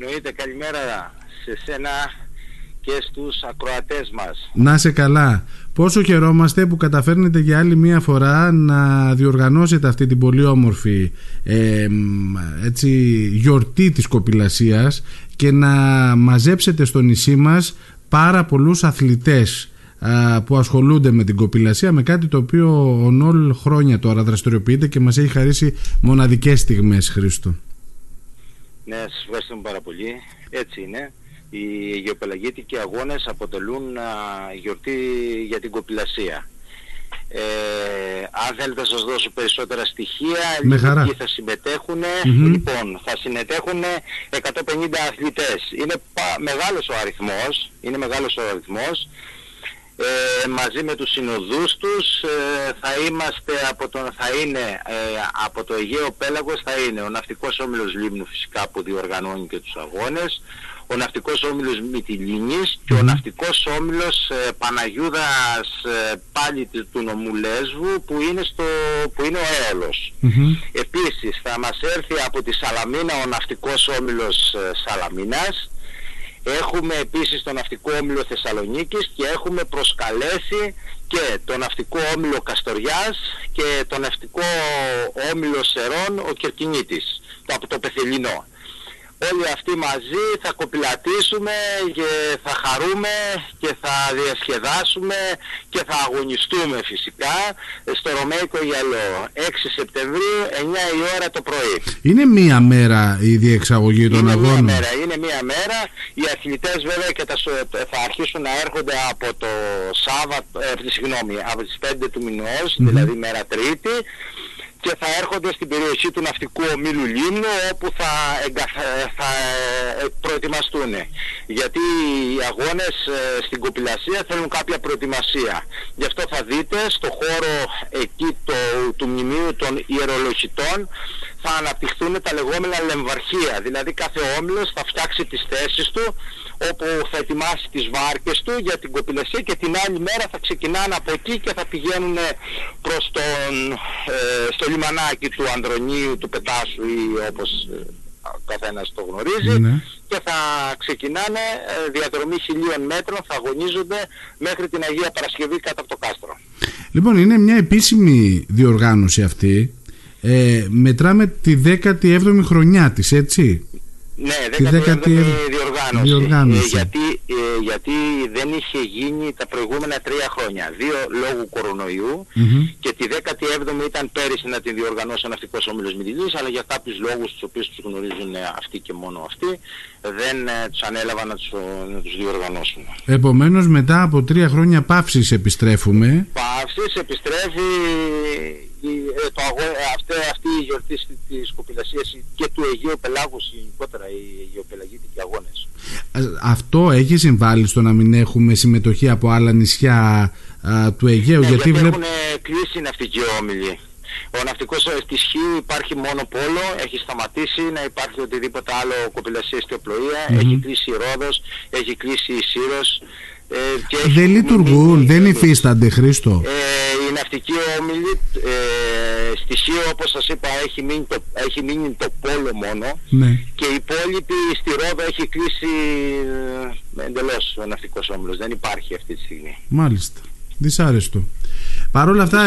Εννοείται καλημέρα σε σένα και στους ακροατές μας. Να σε καλά. Πόσο χαιρόμαστε που καταφέρνετε για άλλη μία φορά να διοργανώσετε αυτή την πολύ όμορφη ε, έτσι, γιορτή της κοπηλασίας και να μαζέψετε στο νησί μας πάρα πολλούς αθλητές που ασχολούνται με την κοπηλασία με κάτι το οποίο ο Νόλ χρόνια τώρα δραστηριοποιείται και μας έχει χαρίσει μοναδικές στιγμές Χρήστο. Ναι, σας ευχαριστούμε πάρα πολύ. Έτσι είναι. Οι γεωπελαγίτικοι αγώνες αποτελούν α, γιορτή για την κοπηλασία. Ε, αν θέλετε να σας δώσω περισσότερα στοιχεία, Με χαρά. θα συμμετέχουν, λοιπόν, θα συμμετέχουν 150 αθλητές. Είναι πα, μεγάλος ο αριθμός, είναι μεγάλος ο αριθμός. Ε, μαζί με τους συνοδούς τους ε, θα είμαστε από το, θα είναι ε, από το Αιγαίο Πέλαγος θα είναι ο Ναυτικός Όμιλος Λίμνου φυσικά που διοργανώνει και τους αγώνες ο Ναυτικός Όμιλος Μυτιλίνης και ο Ναυτικός Όμιλος ε, Παναγιούδας ε, πάλι του νομού Λέσβου που είναι, στο, που είναι ο αεολος Επίσης θα μας έρθει από τη Σαλαμίνα ο Ναυτικός Όμιλος ε, Σαλαμίνας Έχουμε επίσης τον Ναυτικό Όμιλο Θεσσαλονίκης και έχουμε προσκαλέσει και τον Ναυτικό Όμιλο Καστοριάς και τον Ναυτικό Όμιλο Σερών ο Κερκινίτης, από το Πεθελινό όλοι αυτοί μαζί θα κοπηλατήσουμε και θα χαρούμε και θα διασκεδάσουμε και θα αγωνιστούμε φυσικά στο Ρωμαϊκό Γυαλό 6 Σεπτεμβρίου 9 η ώρα το πρωί. Είναι μία μέρα η διεξαγωγή των αγώνων. Είναι μία μέρα, είναι μία μέρα. Οι αθλητές βέβαια και θα αρχίσουν να έρχονται από το Σάββατο, ε, συγγνώμη, από τις 5 του μηνος δηλαδή μέρα Τρίτη και θα έρχονται στην περιοχή του ναυτικού ομίλου Λίμνου όπου θα, θα ε, προετοιμαστούν. Γιατί οι αγώνες ε, στην κοπηλασία θέλουν κάποια προετοιμασία. Γι' αυτό θα δείτε στο χώρο εκεί το, του μνημείου των ιερολογητών θα αναπτυχθούν τα λεγόμενα λεμβαρχία. Δηλαδή κάθε όμιλος θα φτιάξει τις θέσεις του όπου θα ετοιμάσει τις βάρκες του για την κοπηλασία και την άλλη μέρα θα ξεκινάνε από εκεί και θα πηγαίνουν προς τον, ε, στο λιμανάκι του Ανδρονίου, του Πετάσου ή όπως ε, καθένας το γνωρίζει ναι. και θα ξεκινάνε ε, διαδρομή χιλίων μέτρων, θα αγωνίζονται μέχρι την Αγία Παρασκευή κάτω από το κάστρο. Λοιπόν, είναι μια επίσημη διοργάνωση αυτή. Ε, μετράμε τη 17η χρονιά της, έτσι; Ναι, δεν διοργάνωση. διοργάνωση. Ε, γιατί, ε, γιατί δεν είχε γίνει τα προηγούμενα τρία χρόνια. Δύο λόγου κορονοϊού και τη 17η ήταν πέρυσι να την διοργανώσει ο Ναυτικός Όμιλος Μητυλής, αλλά για κάποιους λόγους τους οποίους τους γνωρίζουν αυτοί και μόνο αυτοί, δεν ε, τους ανέλαβαν να τους, να τους διοργανώσουν. Επομένως μετά από τρία χρόνια παύσης επιστρέφουμε. Παύσης επιστρέφει ε, το αγώ, ε, αυτή, αυτή η γιορτή της κοπηλασίας και του Αιγαίου Πελάγου γενικότερα οι Αιγαιοπελαγίτικοι αγώνες. Αυτό έχει συμβάλει στο να μην έχουμε συμμετοχή από άλλα νησιά α, του Αιγαίου; Ναι, γιατί, βλέπ... έχουν κλείσει οι ναυτικοί όμιλοι. Ο ναυτικός στη Χίου υπάρχει μόνο πόλο, έχει σταματήσει να υπάρχει οτιδήποτε άλλο κοπηλασία στη οπλοεία, mm-hmm. έχει κλείσει η Ρόδος, έχει κλείσει η Σύρος, ε, δεν λειτουργούν, δεν υφίστανται Χρήστο. Ε, η ναυτική όμιλη ε, στη ΣΥΟ όπως σας είπα έχει μείνει το, έχει μείνει το πόλο μόνο ναι. και η υπόλοιπη στη Ρόδο έχει κλείσει ε, εντελώς ο ναυτικός όμιλος. Δεν υπάρχει αυτή τη στιγμή. Μάλιστα. Δυσάρεστο. Παρ' όλα αυτά,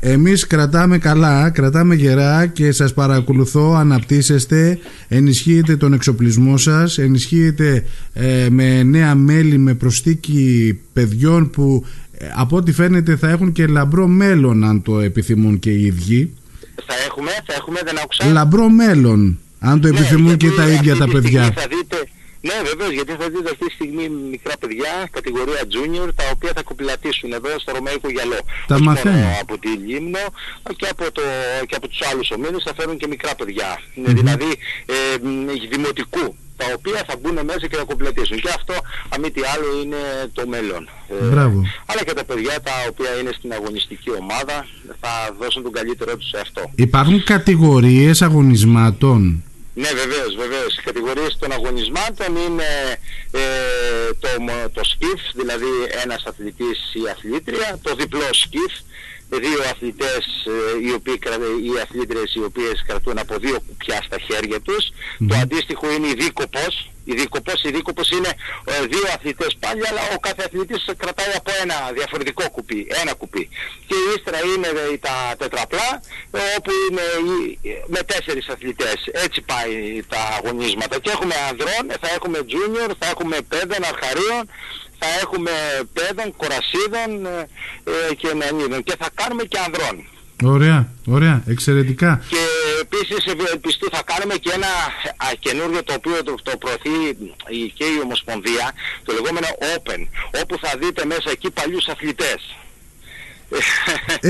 εμείς κρατάμε καλά, κρατάμε γερά και σας παρακολουθώ, αναπτύσσεστε, ενισχύετε τον εξοπλισμό σας, ενισχύετε ε, με νέα μέλη, με προσθήκη παιδιών που ε, από ό,τι φαίνεται θα έχουν και λαμπρό μέλλον αν το επιθυμούν και οι ίδιοι. Θα έχουμε, θα έχουμε, δεν άκουσα. Λαμπρό μέλλον, αν το ναι, επιθυμούν και τα ίδια τα παιδιά. Θα δείτε, ναι, βεβαίως, γιατί θα δείτε αυτή τη στιγμή μικρά παιδιά, κατηγορία junior, τα οποία θα κωπηλατήσουν εδώ στο Ρωμέικο Γιαλό. Τα μαθαίνουν. Από τη Λήμνο και από, το, και από τους άλλους ομίλους θα φέρουν και μικρά παιδιά. Mm-hmm. Δηλαδή ε, δημοτικού τα οποία θα μπουν μέσα και θα κομπλετήσουν. Και αυτό, αν μη τι άλλο, είναι το μέλλον. Ε, Μπράβο. αλλά και τα παιδιά τα οποία είναι στην αγωνιστική ομάδα θα δώσουν τον καλύτερό τους σε αυτό. Υπάρχουν κατηγορίες αγωνισμάτων ναι, βεβαίως, βεβαίως. Οι κατηγορίες των αγωνισμάτων είναι ε, το, το σκιφ, δηλαδή ένας αθλητής ή αθλήτρια, το διπλό σκιφ, δύο αθλητές, ε, οι, οποίοι, οι αθλήτρες οι οποίες κρατούν από δύο κουπιά στα χέρια τους. Το αντίστοιχο είναι η δίκοπος. Η δίκοπος, η δίκοπος είναι ε, δύο αθλητές πάλι, αλλά ο κάθε αθλητής κρατάει από ένα διαφορετικό κουπί, ένα κουπί. Και ύστερα είναι τα τετραπλά, όπου είναι με τέσσερις αθλητές. Έτσι πάει τα αγωνίσματα. Και έχουμε ανδρών, θα έχουμε junior, θα έχουμε πέντων, αρχαρίων, θα έχουμε παιδών, κορασίδων ε, και νεανίδων και θα κάνουμε και ανδρών. Ωραία, ωραία, εξαιρετικά. Και επίσης πιστού θα κάνουμε και ένα καινούργιο το οποίο το, το προωθεί και η Ομοσπονδία, το λεγόμενο Open, όπου θα δείτε μέσα εκεί παλιούς αθλητές.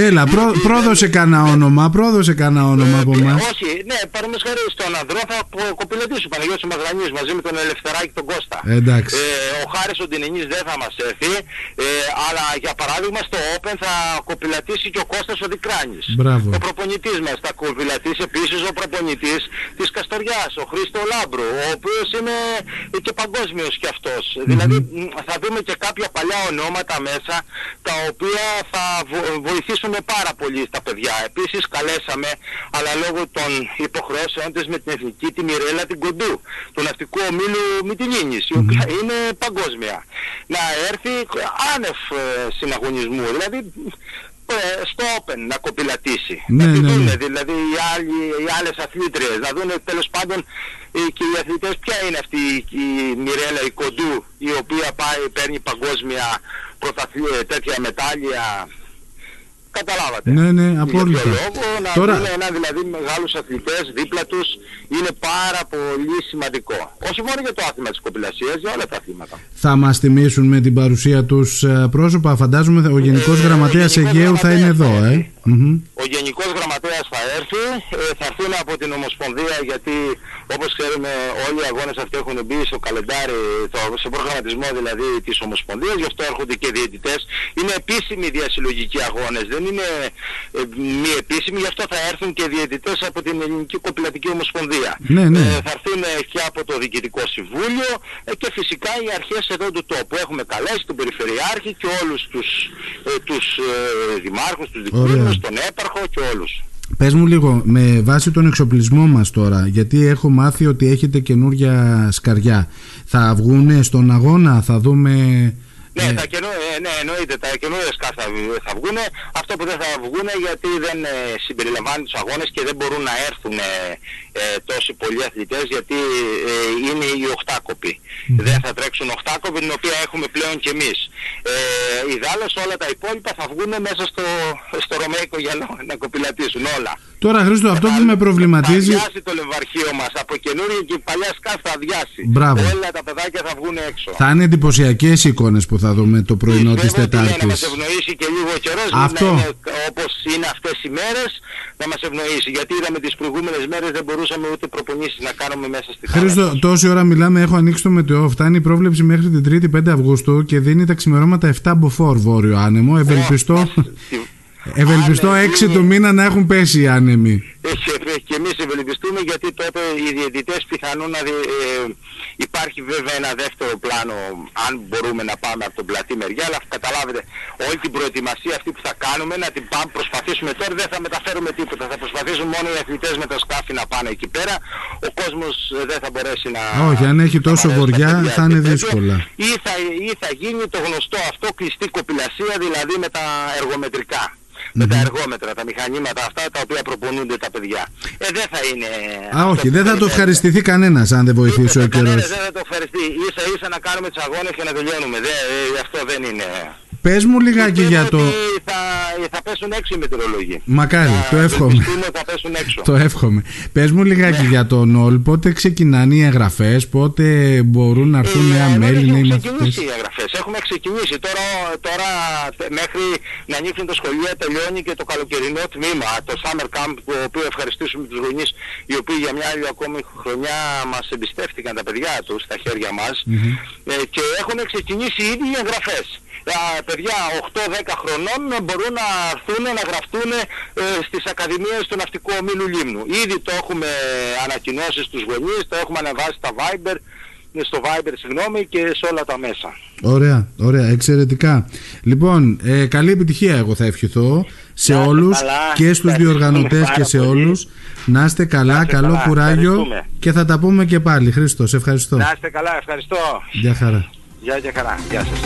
Έλα, πρό, πρόδωσε κανένα όνομα, πρόδωσε κανένα όνομα από εμάς. Όχι, ναι, παραδείγματο χάρη στον ανδρό θα κοπηλετήσει ο Παναγιώτης Μαγρανής μαζί με τον Ελευθεράκη τον Κώστα. Εντάξει. Ε, ο Χάρης ο Ντινενής δεν θα μας έρθει, ε, αλλά για παράδειγμα στο Open θα κοπηλατήσει και ο Κώστας ο Δικράνης. Μπράβο. Ο προπονητής μας θα κοπηλατήσει επίσης ο προπονητής της Καστοριάς, ο Χρήστο Λάμπρου, ο οποίος είναι και παγκόσμιος κι αυτός. Δηλαδή θα δούμε και κάποια παλιά ονόματα μέσα τα οποία θα βοηθήσουν πάρα πολύ στα παιδιά. Επίσης καλέσαμε, αλλά λόγω των υποχρεώσεων της με την εθνική, τη Μιρέλα την Κοντού, του ναυτικού ομίλου Μητυλίνης, η οποία είναι παγκόσμια. Να έρθει άνευ ε, συναγωνισμού, δηλαδή ε, στο Open να κοπηλατήσει. Ναι, να ναι, ναι. δηλαδή οι, άλλοι, οι άλλες αθλήτριες, να δουν τέλος πάντων και οι αθλητές ποια είναι αυτή η Μιρέλα η Κοντού η οποία πάει, παίρνει παγκόσμια πρωταθλία, τέτοια μετάλλια Καταλάβατε. Ναι, ναι, απόλυτα. Λόγο, να Τώρα... δουν ένα δηλαδή μεγάλους αθλητές δίπλα τους είναι πάρα πολύ σημαντικό. Όχι μόνο για το άθλημα της κοπηλασίας, για όλα τα αθλήματα. Θα μας τιμήσουν με την παρουσία τους ε, πρόσωπα. Φαντάζομαι ο Γενικός ε, Γραμματέας Αιγαίου θα είναι εδώ, ε. Ο Γενικός Γραμματέας θα έρθει, ε, θα έρθουν από την Ομοσπονδία γιατί όπως ξέρουμε όλοι οι αγώνες αυτοί έχουν μπει στο καλεντάρι, το, σε προγραμματισμό δηλαδή της Ομοσπονδίας, γι' αυτό έρχονται και διαιτητές. Είναι επίσημοι διασυλλογικοί αγώνες, δεν είναι ε, μη επίσημοι, γι' αυτό θα έρθουν και διαιτητές από την Ελληνική Κοπηλατική Ομοσπονδία. Ναι, ναι. Ε, θα έρθουν και από το Διοικητικό Συμβούλιο ε, και φυσικά οι αρχές εδώ του τόπου. Έχουμε καλέσει τον Περιφερειάρχη και όλους τους, ε, τους ε, δημάρχους, τους δικούς τον έπαρχο και όλους. Πες μου λίγο, με βάση τον εξοπλισμό μας τώρα, γιατί έχω μάθει ότι έχετε καινούργια σκαριά. Θα βγούνε στον αγώνα, θα δούμε ναι, ναι. Τα καινού, ε, ναι, εννοείται, τα καινούργια σκάφη θα, βγουν. Αυτό που δεν θα βγουν γιατί δεν ε, συμπεριλαμβάνει τους αγώνες και δεν μπορούν να έρθουν ε, ε τόσοι πολλοί αθλητές γιατί ε, είναι οι οχτάκοποι. Δεν θα τρέξουν οχτάκοποι την οποία έχουμε πλέον κι εμείς. Ε, Ιδάλλως όλα τα υπόλοιπα θα βγουν μέσα στο, στο Ρωμαϊκό γυαλό να κοπηλατήσουν όλα. Τώρα Χρήστο αυτό που με προβληματίζει... Θα αδειάσει το λευαρχείο μας από καινούργια και παλιά σκάφη θα αδειάσει. Μπράβο. Όλα τα παιδάκια θα βγουν έξω. Θα είναι εντυπωσιακές εικόνες που θα δούμε το πρωινό της Τετάρτης. Να μας ευνοήσει και λίγο ο καιρός, Αυτό. να είναι όπως είναι αυτές οι μέρες, να μας ευνοήσει. Γιατί είδαμε τις προηγούμενες μέρες δεν μπορούσαμε ούτε προπονήσεις να κάνουμε μέσα στη χώρα. Χρήστο, τόση ώρα μιλάμε, έχω ανοίξει το μετεό, φτάνει η πρόβλεψη μέχρι την 3η 5 Αυγούστου και δίνει τα ξημερώματα 7 μποφόρ βόρειο άνεμο. Ευελπιστώ. Ευελπιστώ 6 του μήνα να έχουν πέσει οι άνεμοι. Και εμείς ευελπιστούμε γιατί τότε οι διαιτητές πιθανόν να ε, υπάρχει βέβαια ένα δεύτερο πλάνο αν μπορούμε να πάμε από τον πλατή μεριά αλλά καταλάβετε όλη την προετοιμασία αυτή που θα κάνουμε να την πάμε, προσπαθήσουμε τώρα δεν θα μεταφέρουμε τίποτα. Θα προσπαθήσουν μόνο οι αθλητές με τα σκάφη να πάνε εκεί πέρα. Ο κόσμος ε, δεν θα μπορέσει να όχι αν έχει τόσο βοριά θα είναι δύσκολα. Ή θα, ή θα γίνει το γνωστό αυτό κλειστή κοπηλασία δηλαδή με τα εργομετρικά με τα εργόμετρα, τα μηχανήματα αυτά τα οποία προπονούνται τα παιδιά. Ε, δεν θα είναι... Α, όχι, δεν θα το ευχαριστηθεί κανένας αν δεν βοηθήσει ο καιρός. Κανένας δεν θα το ευχαριστεί. Ίσα ίσα να κάνουμε τις αγώνες και να τελειώνουμε. Δεν, ε, αυτό δεν είναι... Πες μου λιγάκι για το... Θα, θα πέσουν έξω οι μετεωρολόγοι. Μακάρι, το εύχομαι. Θα πέσουν έξω. το εύχομαι. Πες μου λιγάκι ναι. για το ΝΟΛ, πότε ξεκινάνε οι εγγραφές, πότε μπορούν να έρθουν νέα ε, μέλη, νέοι μαθητές; Έχουμε ξεκινήσει οι εγγραφές, έχουμε ξεκινήσει. Τώρα, τώρα μέχρι να ανοίξουν τα σχολεία τελειώνει και το καλοκαιρινό τμήμα, το Summer Camp, που οποίο ευχαριστήσουμε τους γονείς, οι οποίοι για μια άλλη ακόμη χρονιά μας εμπιστεύτηκαν τα παιδιά τους στα χέρια μας mm-hmm. ε, και έχουν ξεκινήσει ήδη οι εγγραφές τα παιδιά 8-10 χρονών μπορούν να έρθουν να γραφτούν ε, στις Ακαδημίες του Ναυτικού Ομίλου Λίμνου. Ήδη το έχουμε ανακοινώσει στους γονείς, το έχουμε ανεβάσει στα Viber, στο Viber συγγνώμη και σε όλα τα μέσα. Ωραία, ωραία, εξαιρετικά. Λοιπόν, ε, καλή επιτυχία εγώ θα ευχηθώ σε Να είστε όλους καλά, και στους ευχαριστούμε διοργανωτές πάρα και σε πολύ. όλους. Να είστε καλά, Να είστε καλό καλά, κουράγιο ευχαριστούμε. και θα τα πούμε και πάλι. Χρήστο, σε ευχαριστώ. Να είστε καλά, ευχαριστώ. Γεια χαρά. Γεια και χαρά. Γεια σας.